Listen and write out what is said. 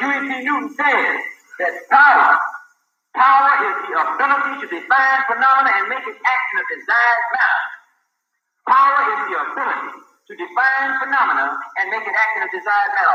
Huey P. Newton said that power, power is the ability to define phenomena and make it act in a desired manner. Power is the ability to define phenomena and make it act in a desired manner.